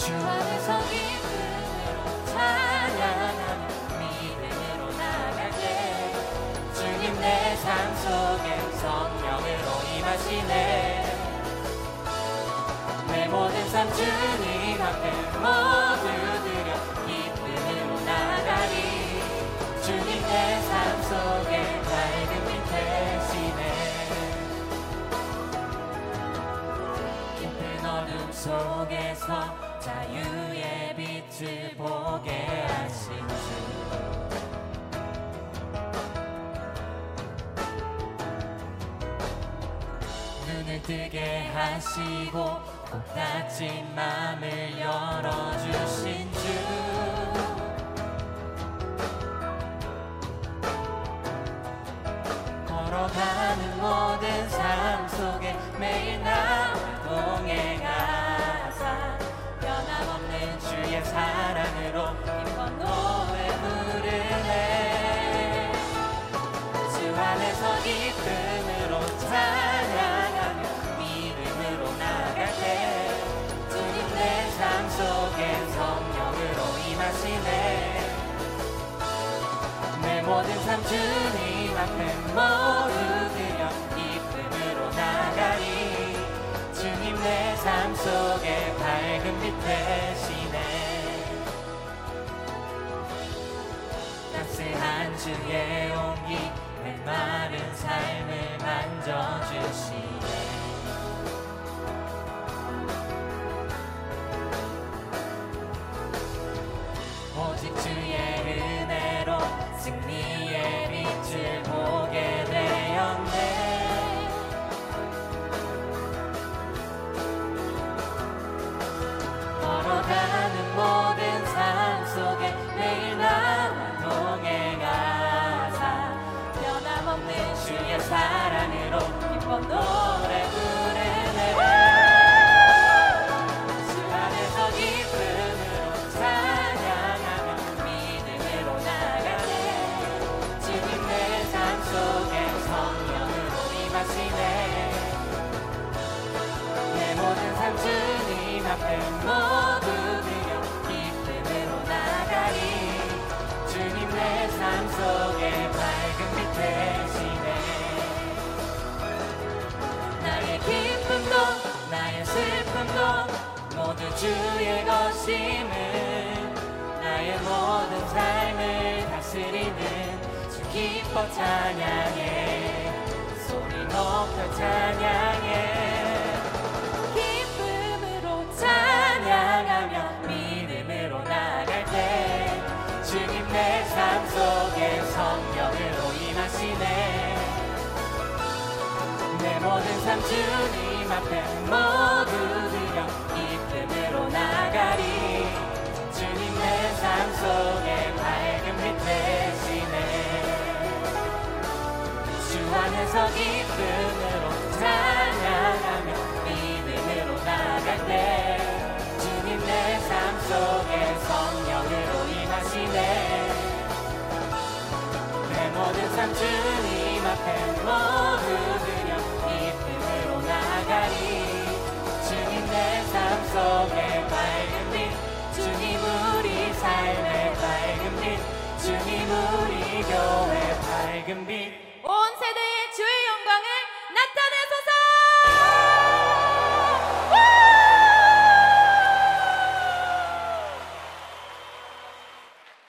주 안에서 기쁨으로 찬양하며 믿음으로 나가게. 주님 내 삶 속에 성령으로 임하시네. 내 모든 삶 주님 앞에 모두 드려 기쁨으로 나가리. 주님 내 삶 속에 밝은 빛 대신에 깊은 어둠 속에서 자유의 빛을 보게 하신 주. 눈을 뜨게 하시고 꼭 닫힌 마음을 열어주신 주 안에서 기쁨으로 찬양하며 믿음으로 나갈 때 주님 내 삶 속에 성령으로 임하시네. 내 모든 삶 주님 앞에 모두 드려 기쁨으로 나가리. 주님 내 삶 속에 밝은 빛 되시네. 따스한 주의 온기 메마른 삶을 만져주시네 사랑으로 기뻐 노래 부르네. 주 안에서 기쁨으로 찬양하며 믿음으로 나가네. 주님 내삶 속에 성령으로 임하시네. 내 모든 삶 주님 앞에 주의 것임을 나의 모든 삶을 다스리는 주 기뻐 찬양해. 소리 높여 찬양해. 기쁨으로 찬양하며 믿음으로 나갈 때 주님 내 삶 속에 성령으로 임하시네. 내 모든 삶 주님 앞에 모두 주 안에서 기쁨으로 찬양하며 믿음으로 나갈 때 주님 내 삶 속에 성령으로 임하시네. 내 모든 삶 주님 앞에 모두 드려 기쁨으로 나가리. 주님 내 삶 속에 밝은 빛 주님 우리 삶의 밝은 빛 주님 우리 교회 밝은 빛. 온 세대에